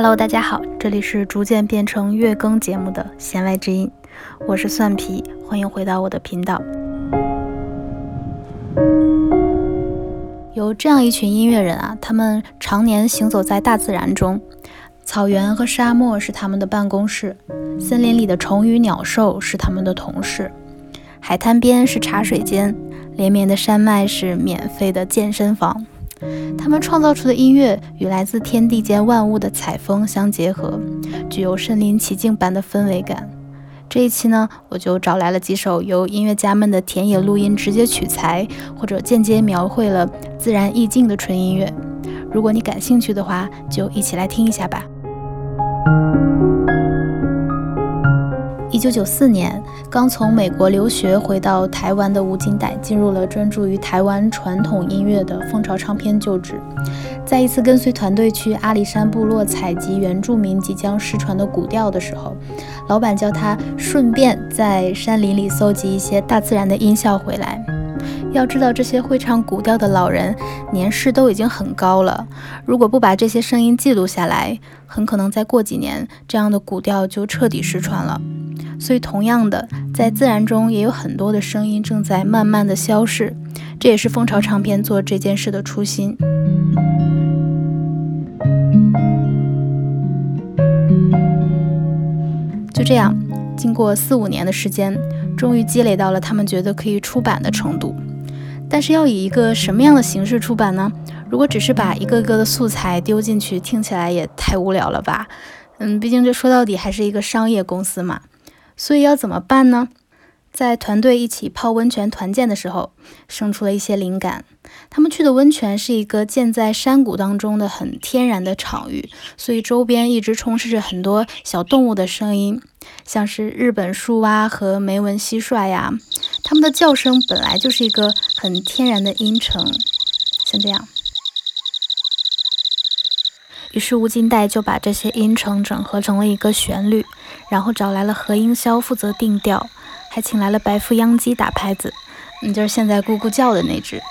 Hello，大家好，这里是逐渐变成月更节目的弦外之音，我是蒜皮，欢迎回到我的频道。有这样一群音乐人啊，他们常年行走在大自然中，草原和沙漠是他们的办公室，森林里的虫鱼鸟兽是他们的同事，海滩边是茶水间，连绵的山脉是免费的健身房。他们创造出的音乐与来自天地间万物的采风相结合，具有身临其境般的氛围感。这一期呢，我就找来了几首由音乐家们的田野录音直接取材，或者间接描绘了自然意境的纯音乐。如果你感兴趣的话，就一起来听一下吧。一九九四年，刚从美国留学回到台湾的吴金岱进入了专注于台湾传统音乐的蜂巢唱片就职。在一次跟随团队去阿里山部落采集原住民即将失传的古调的时候，老板叫他顺便在山林里搜集一些大自然的音效回来。要知道，这些会唱古调的老人年事都已经很高了，如果不把这些声音记录下来，很可能再过几年，这样的古调就彻底失传了。所以，同样的，在自然中也有很多的声音正在慢慢的消逝，这也是蜂巢唱片做这件事的初心。就这样，经过四五年的时间，终于积累到了他们觉得可以出版的程度。但是，要以一个什么样的形式出版呢？如果只是把一个个的素材丢进去，听起来也太无聊了吧？嗯，毕竟这说到底还是一个商业公司嘛。所以要怎么办呢？在团队一起泡温泉团建的时候，生出了一些灵感。他们去的温泉是一个建在山谷当中的很天然的场域，所以周边一直充斥着很多小动物的声音，像是日本树蛙和梅纹蟋蟀呀。它们的叫声本来就是一个很天然的音程，像这样。于是吴金岱就把这些音程整合成了一个旋律，然后找来了何英霄负责定调，还请来了白富秧鸡打拍子，嗯，就是现在咕咕叫的那只。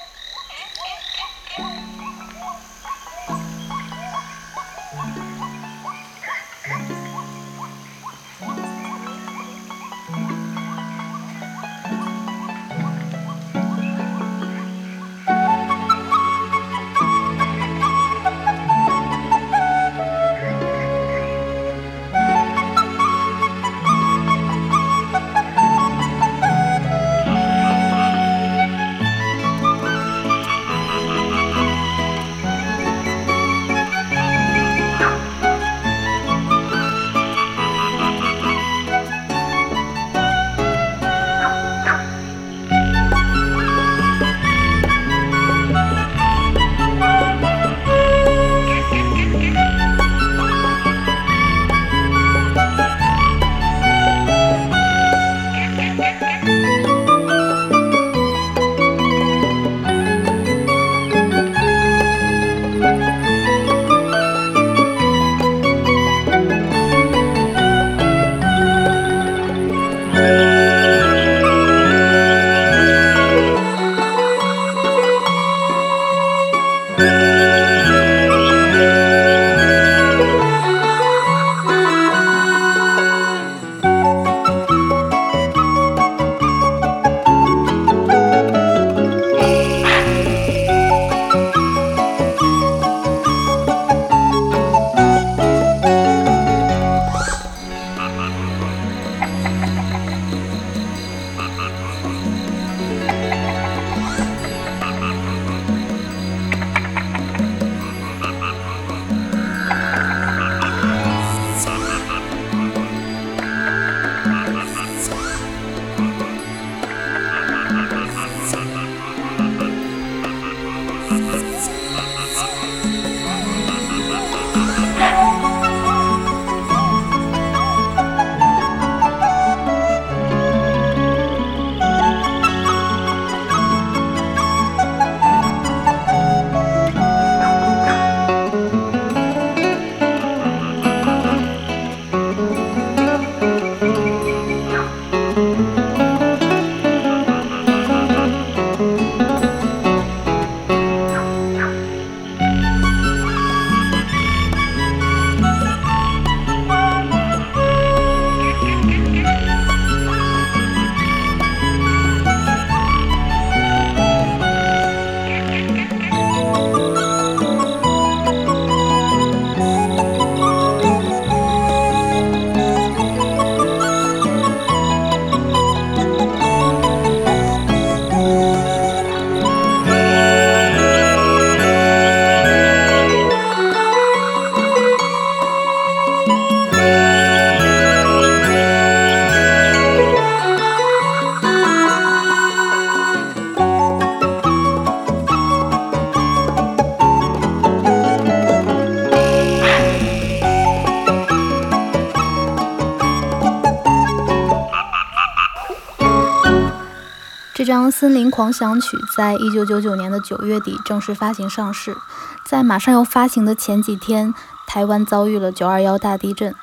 这张《森林狂想曲》在一九九九年的九月底正式发行上市，在马上要发行的前几天，台湾遭遇了九二幺大地震。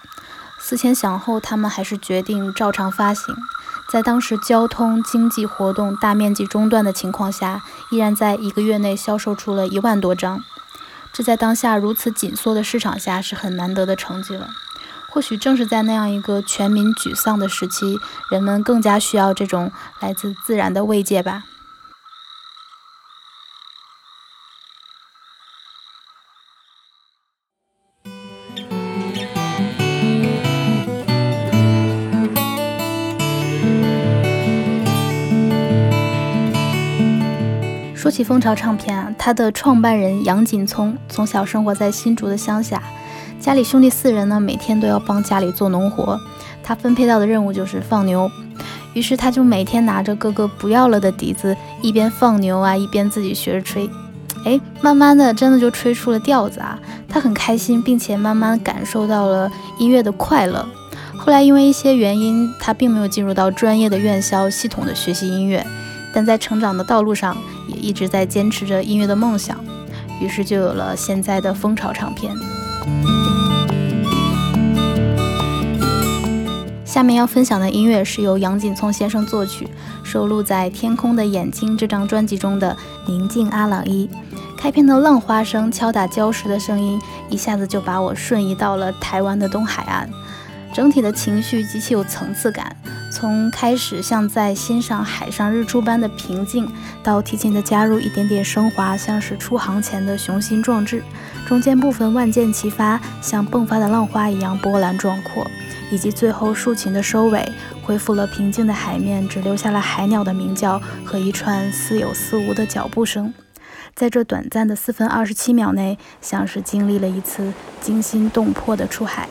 思前想后，他们还是决定照常发行。在当时交通经济活动大面积中断的情况下，依然在一个月内销售出了一万多张。这在当下如此紧缩的市场下是很难得的成绩了。或许正是在那样一个全民沮丧的时期，人们更加需要这种来自自然的慰藉吧。说起蜂巢唱片啊，它的创办人杨锦聪从小生活在新竹的乡下。家里兄弟四人呢，每天都要帮家里做农活。他分配到的任务就是放牛，于是他就每天拿着哥哥不要了的笛子，一边放牛啊，一边自己学着吹。哎，慢慢的，真的就吹出了调子啊！他很开心，并且慢慢感受到了音乐的快乐。后来因为一些原因，他并没有进入到专业的院校系统的学习音乐，但在成长的道路上，也一直在坚持着音乐的梦想。于是就有了现在的蜂巢唱片。下面要分享的音乐是由杨锦聪先生作曲，收录在《天空的眼睛》这张专辑中的《宁静阿朗伊》。开篇的浪花声敲打礁石的声音，一下子就把我瞬移到了台湾的东海岸。整体的情绪极其有层次感，从开始像在欣赏海上日出般的平静，到提前的加入一点点升华，像是出航前的雄心壮志。中间部分万箭齐发，像迸发的浪花一样波澜壮阔。以及最后竖琴的收尾，恢复了平静的海面，只留下了海鸟的鸣叫和一串似有似无的脚步声。在这短暂的四分二十七秒内，像是经历了一次惊心动魄的出海。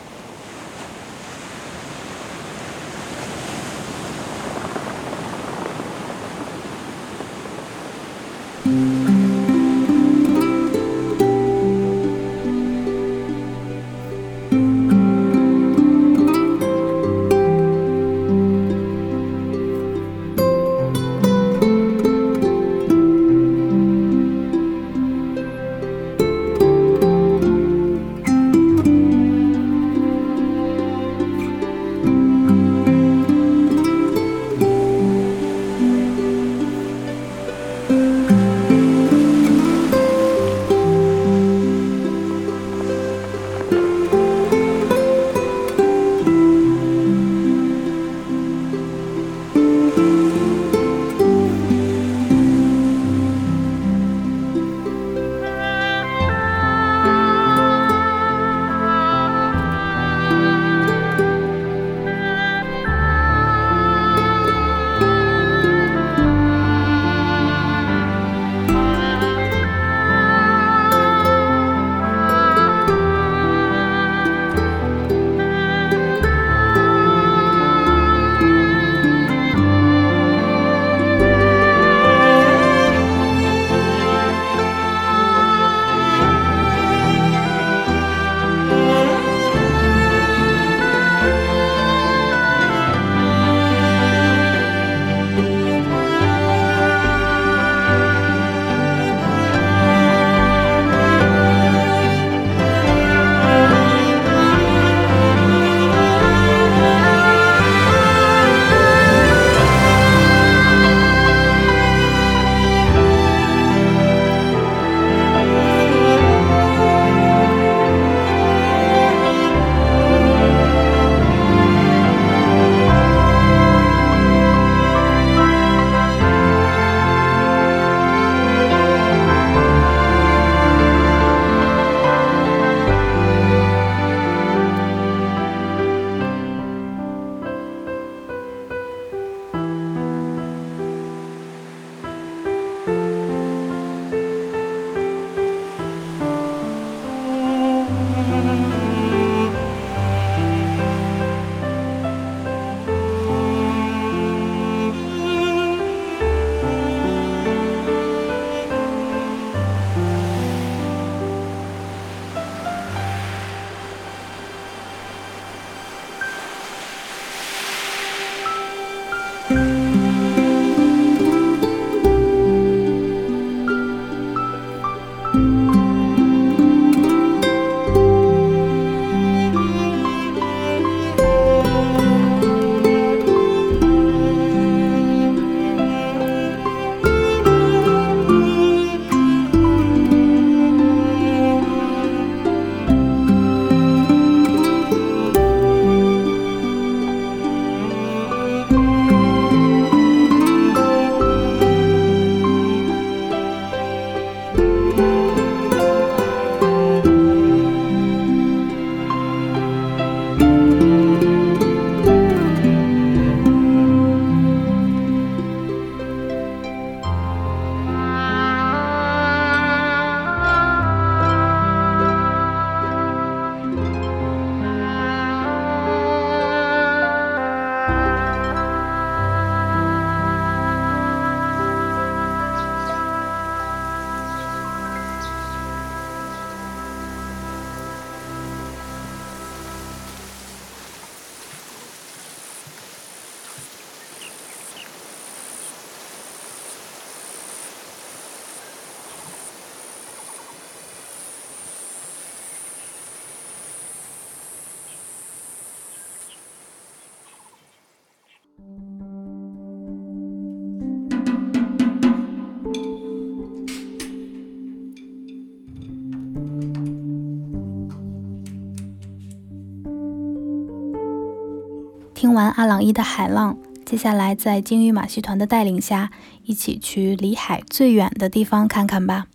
听完阿朗伊的《海浪》，接下来在鲸鱼马戏团的带领下，一起去离海最远的地方看看吧。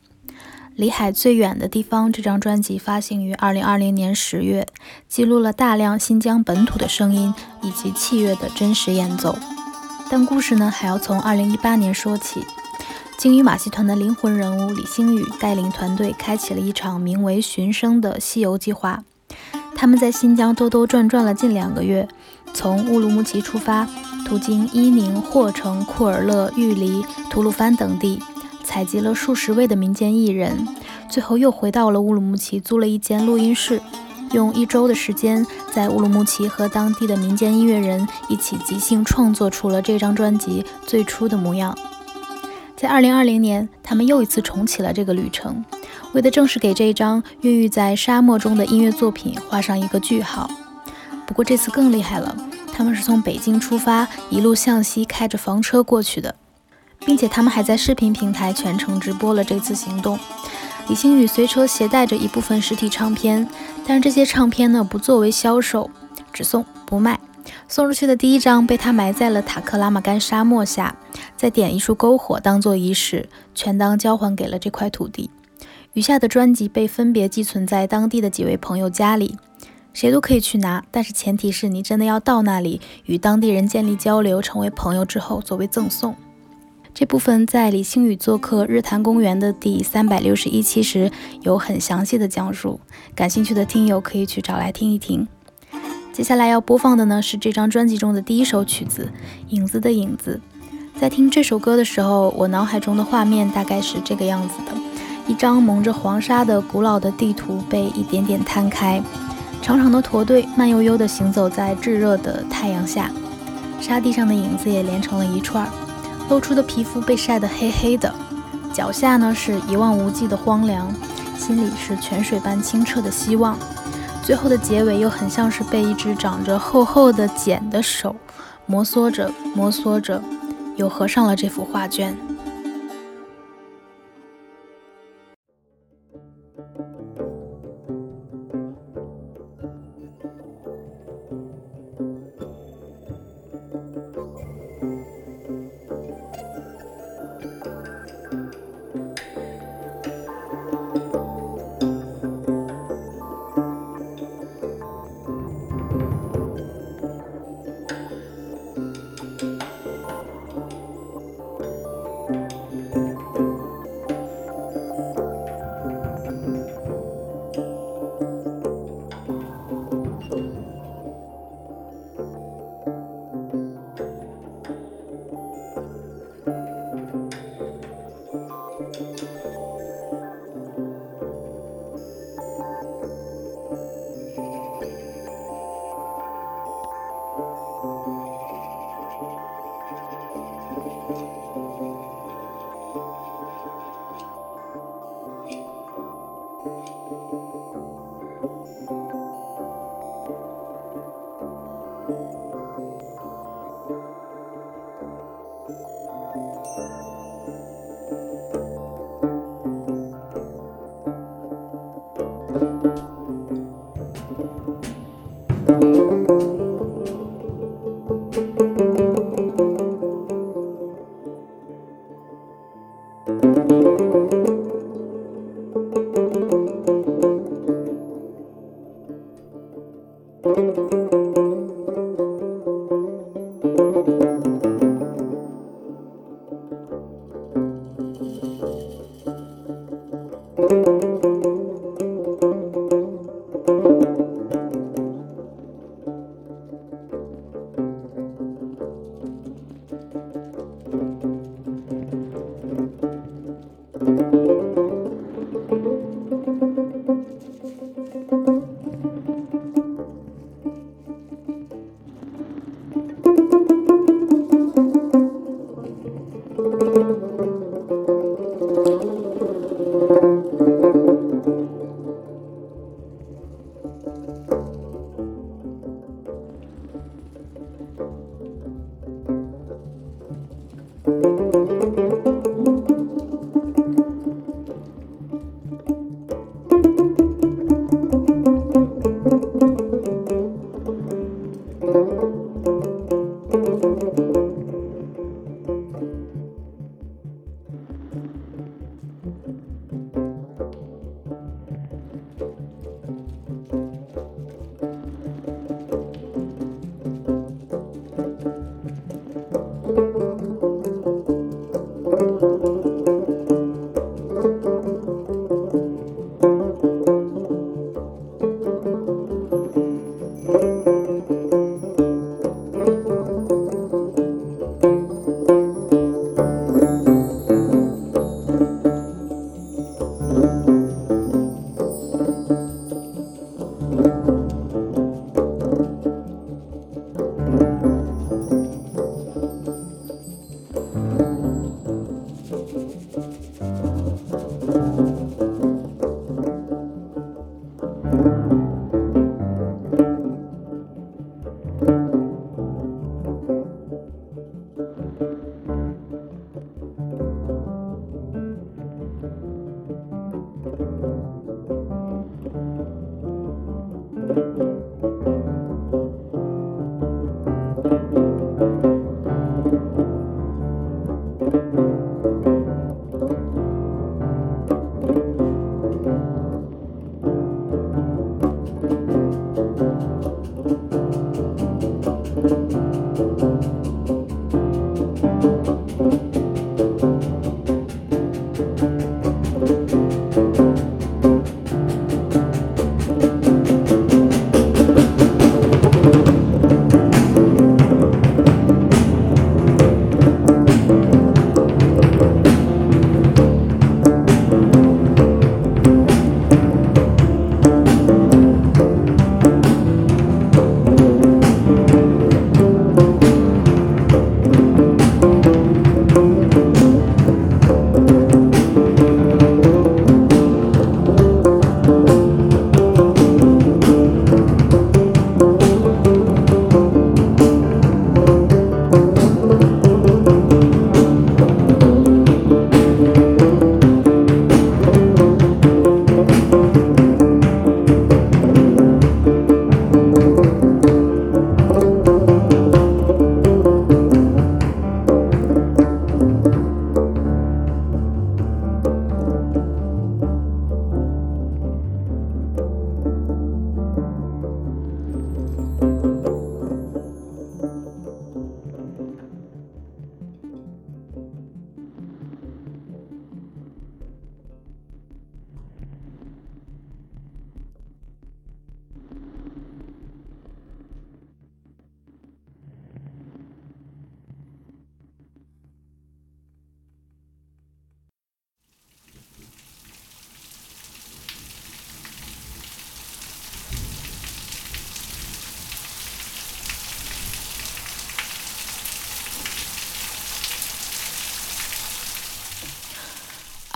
离海最远的地方这张专辑发行于二零二零年十月，记录了大量新疆本土的声音以及器乐的真实演奏。但故事呢，还要从二零一八年说起。鲸鱼马戏团的灵魂人物李星宇带领团队开启了一场名为“寻声”的西游计划。他们在新疆兜兜转转了近两个月，从乌鲁木齐出发，途经伊宁、霍城、库尔勒、玉梨、吐鲁番等地。采集了数十位的民间艺人，最后又回到了乌鲁木齐，租了一间录音室，用一周的时间在乌鲁木齐和当地的民间音乐人一起即兴创作出了这张专辑最初的模样。在二零二零年，他们又一次重启了这个旅程，为的正是给这一张孕育在沙漠中的音乐作品画上一个句号。不过这次更厉害了，他们是从北京出发，一路向西，开着房车过去的。并且他们还在视频平台全程直播了这次行动。李星宇随车携带着一部分实体唱片，但是这些唱片呢不作为销售，只送不卖。送出去的第一张被他埋在了塔克拉玛干沙漠下，再点一束篝火当做仪式，全当交还给了这块土地。余下的专辑被分别寄存在当地的几位朋友家里，谁都可以去拿，但是前提是你真的要到那里与当地人建立交流，成为朋友之后作为赠送。这部分在李星宇做客日坛公园的第三百六十一期时有很详细的讲述，感兴趣的听友可以去找来听一听。接下来要播放的呢是这张专辑中的第一首曲子《影子的影子》。在听这首歌的时候，我脑海中的画面大概是这个样子的：一张蒙着黄沙的古老的地图被一点点摊开，长长的驼队慢悠悠地行走在炙热的太阳下，沙地上的影子也连成了一串。露出的皮肤被晒得黑黑的，脚下呢是一望无际的荒凉，心里是泉水般清澈的希望。最后的结尾又很像是被一只长着厚厚的茧的手摩挲着、摩挲着，又合上了这幅画卷。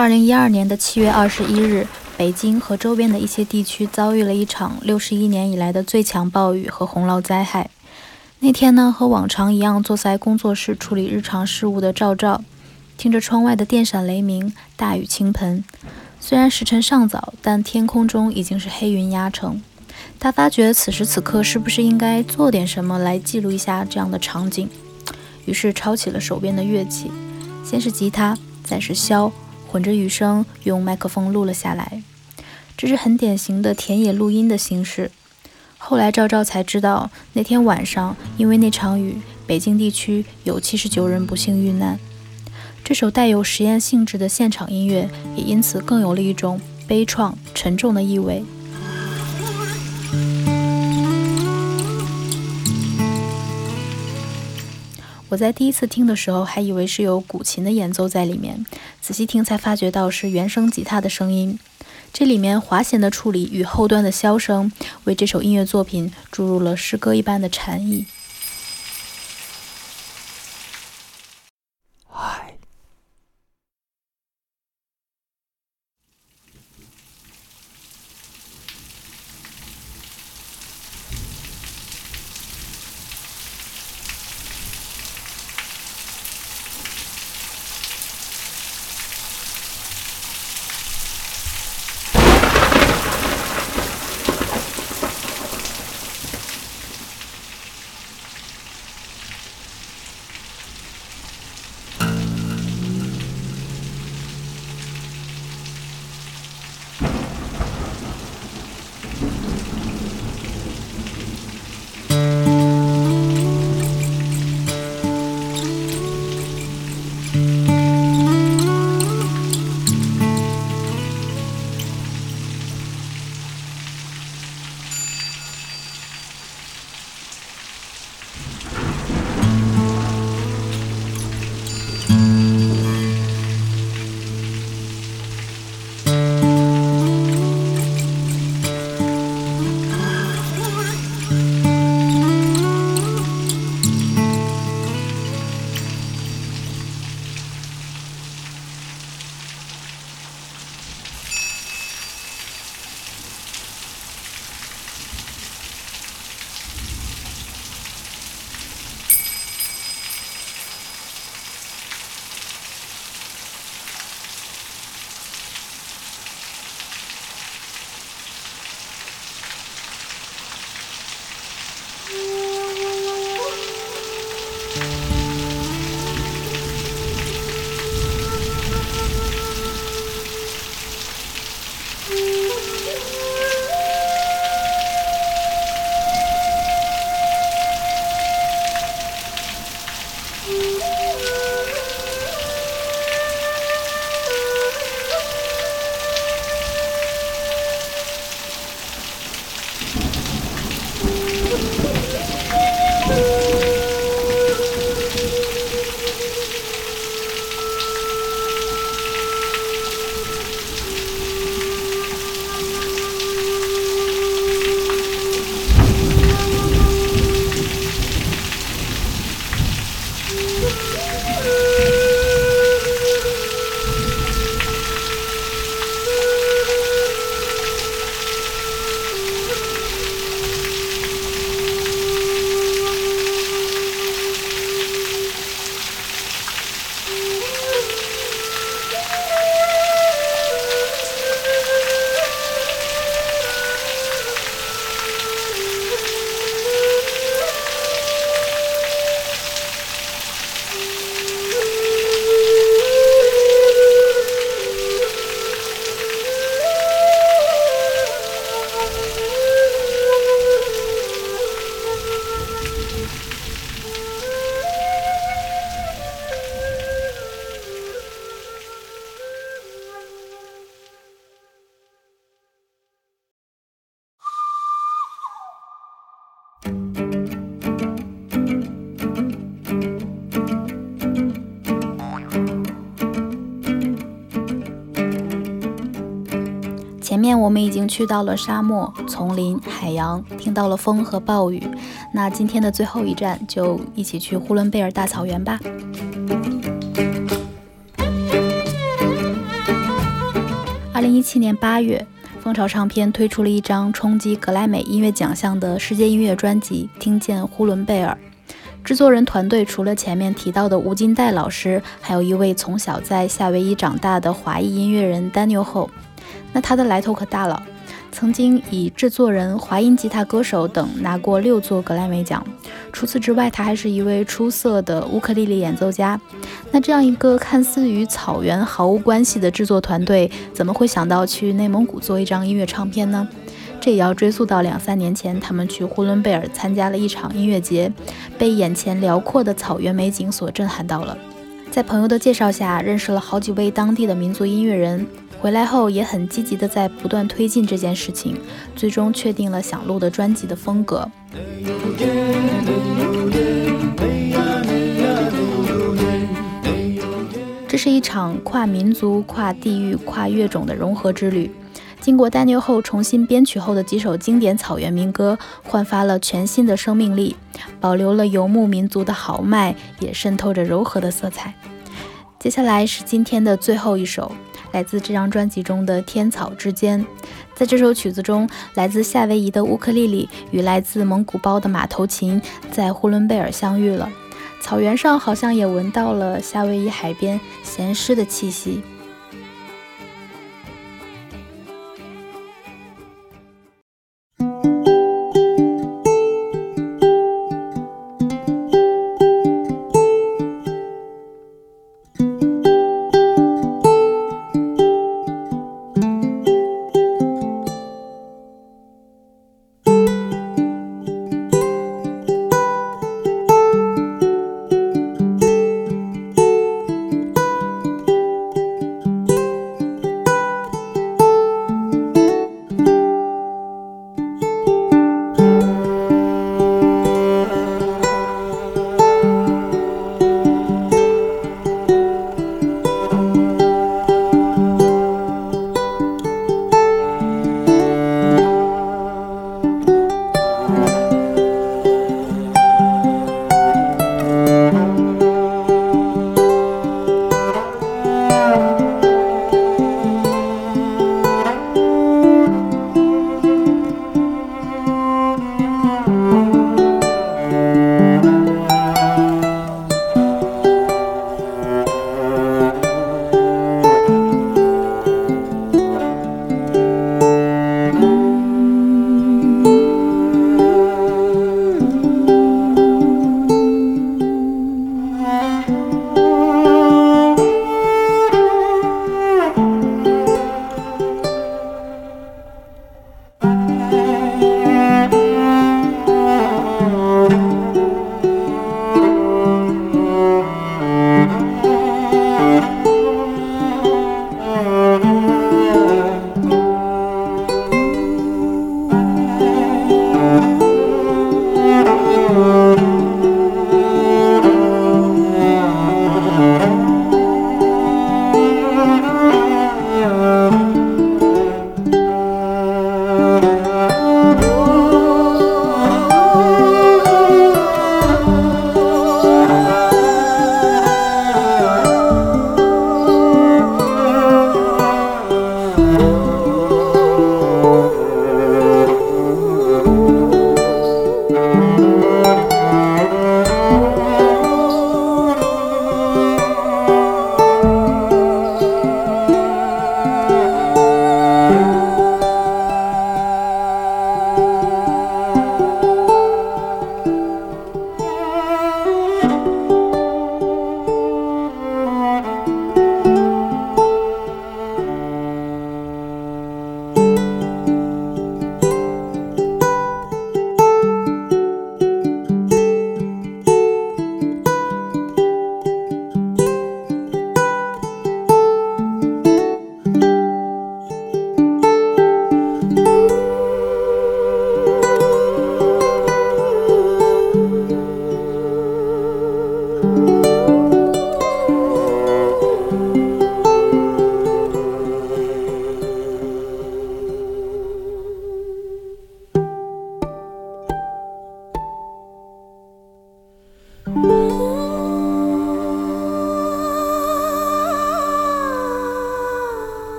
二零一二年的七月二十一日，北京和周边的一些地区遭遇了一场六十一年以来的最强暴雨和洪涝灾害。那天呢，和往常一样坐在工作室处理日常事务的赵赵，听着窗外的电闪雷鸣、大雨倾盆。虽然时辰尚早，但天空中已经是黑云压城。他发觉此时此刻是不是应该做点什么来记录一下这样的场景？于是抄起了手边的乐器，先是吉他，再是箫。混着雨声，用麦克风录了下来。这是很典型的田野录音的形式。后来赵赵才知道，那天晚上因为那场雨，北京地区有七十九人不幸遇难。这首带有实验性质的现场音乐，也因此更有了一种悲怆、沉重的意味。我在第一次听的时候，还以为是有古琴的演奏在里面，仔细听才发觉到是原声吉他的声音。这里面滑弦的处理与后段的箫声，为这首音乐作品注入了诗歌一般的禅意。我们已经去到了沙漠、丛林、海洋，听到了风和暴雨。那今天的最后一站，就一起去呼伦贝尔大草原吧。二零一七年八月，蜂巢唱片推出了一张冲击格莱美音乐奖项的世界音乐专辑《听见呼伦贝尔》。制作人团队除了前面提到的吴金代老师，还有一位从小在夏威夷长大的华裔音乐人 Daniel Ho。那他的来头可大了，曾经以制作人、华音吉他歌手等拿过六座格莱美奖。除此之外，他还是一位出色的乌克丽丽演奏家。那这样一个看似与草原毫无关系的制作团队，怎么会想到去内蒙古做一张音乐唱片呢？这也要追溯到两三年前，他们去呼伦贝尔参加了一场音乐节，被眼前辽阔的草原美景所震撼到了。在朋友的介绍下，认识了好几位当地的民族音乐人。回来后也很积极的在不断推进这件事情，最终确定了想录的专辑的风格。这是一场跨民族、跨地域、跨乐种的融合之旅。经过丹牛后重新编曲后的几首经典草原民歌，焕发了全新的生命力，保留了游牧民族的豪迈，也渗透着柔和的色彩。接下来是今天的最后一首，来自这张专辑中的《天草之间》。在这首曲子中，来自夏威夷的乌克丽丽与来自蒙古包的马头琴在呼伦贝尔相遇了。草原上好像也闻到了夏威夷海边咸湿的气息。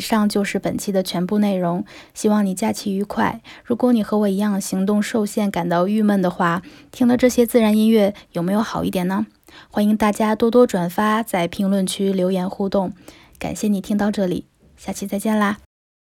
以上就是本期的全部内容。希望你假期愉快。如果你和我一样行动受限，感到郁闷的话，听了这些自然音乐有没有好一点呢？欢迎大家多多转发，在评论区留言互动。感谢你听到这里，下期再见啦！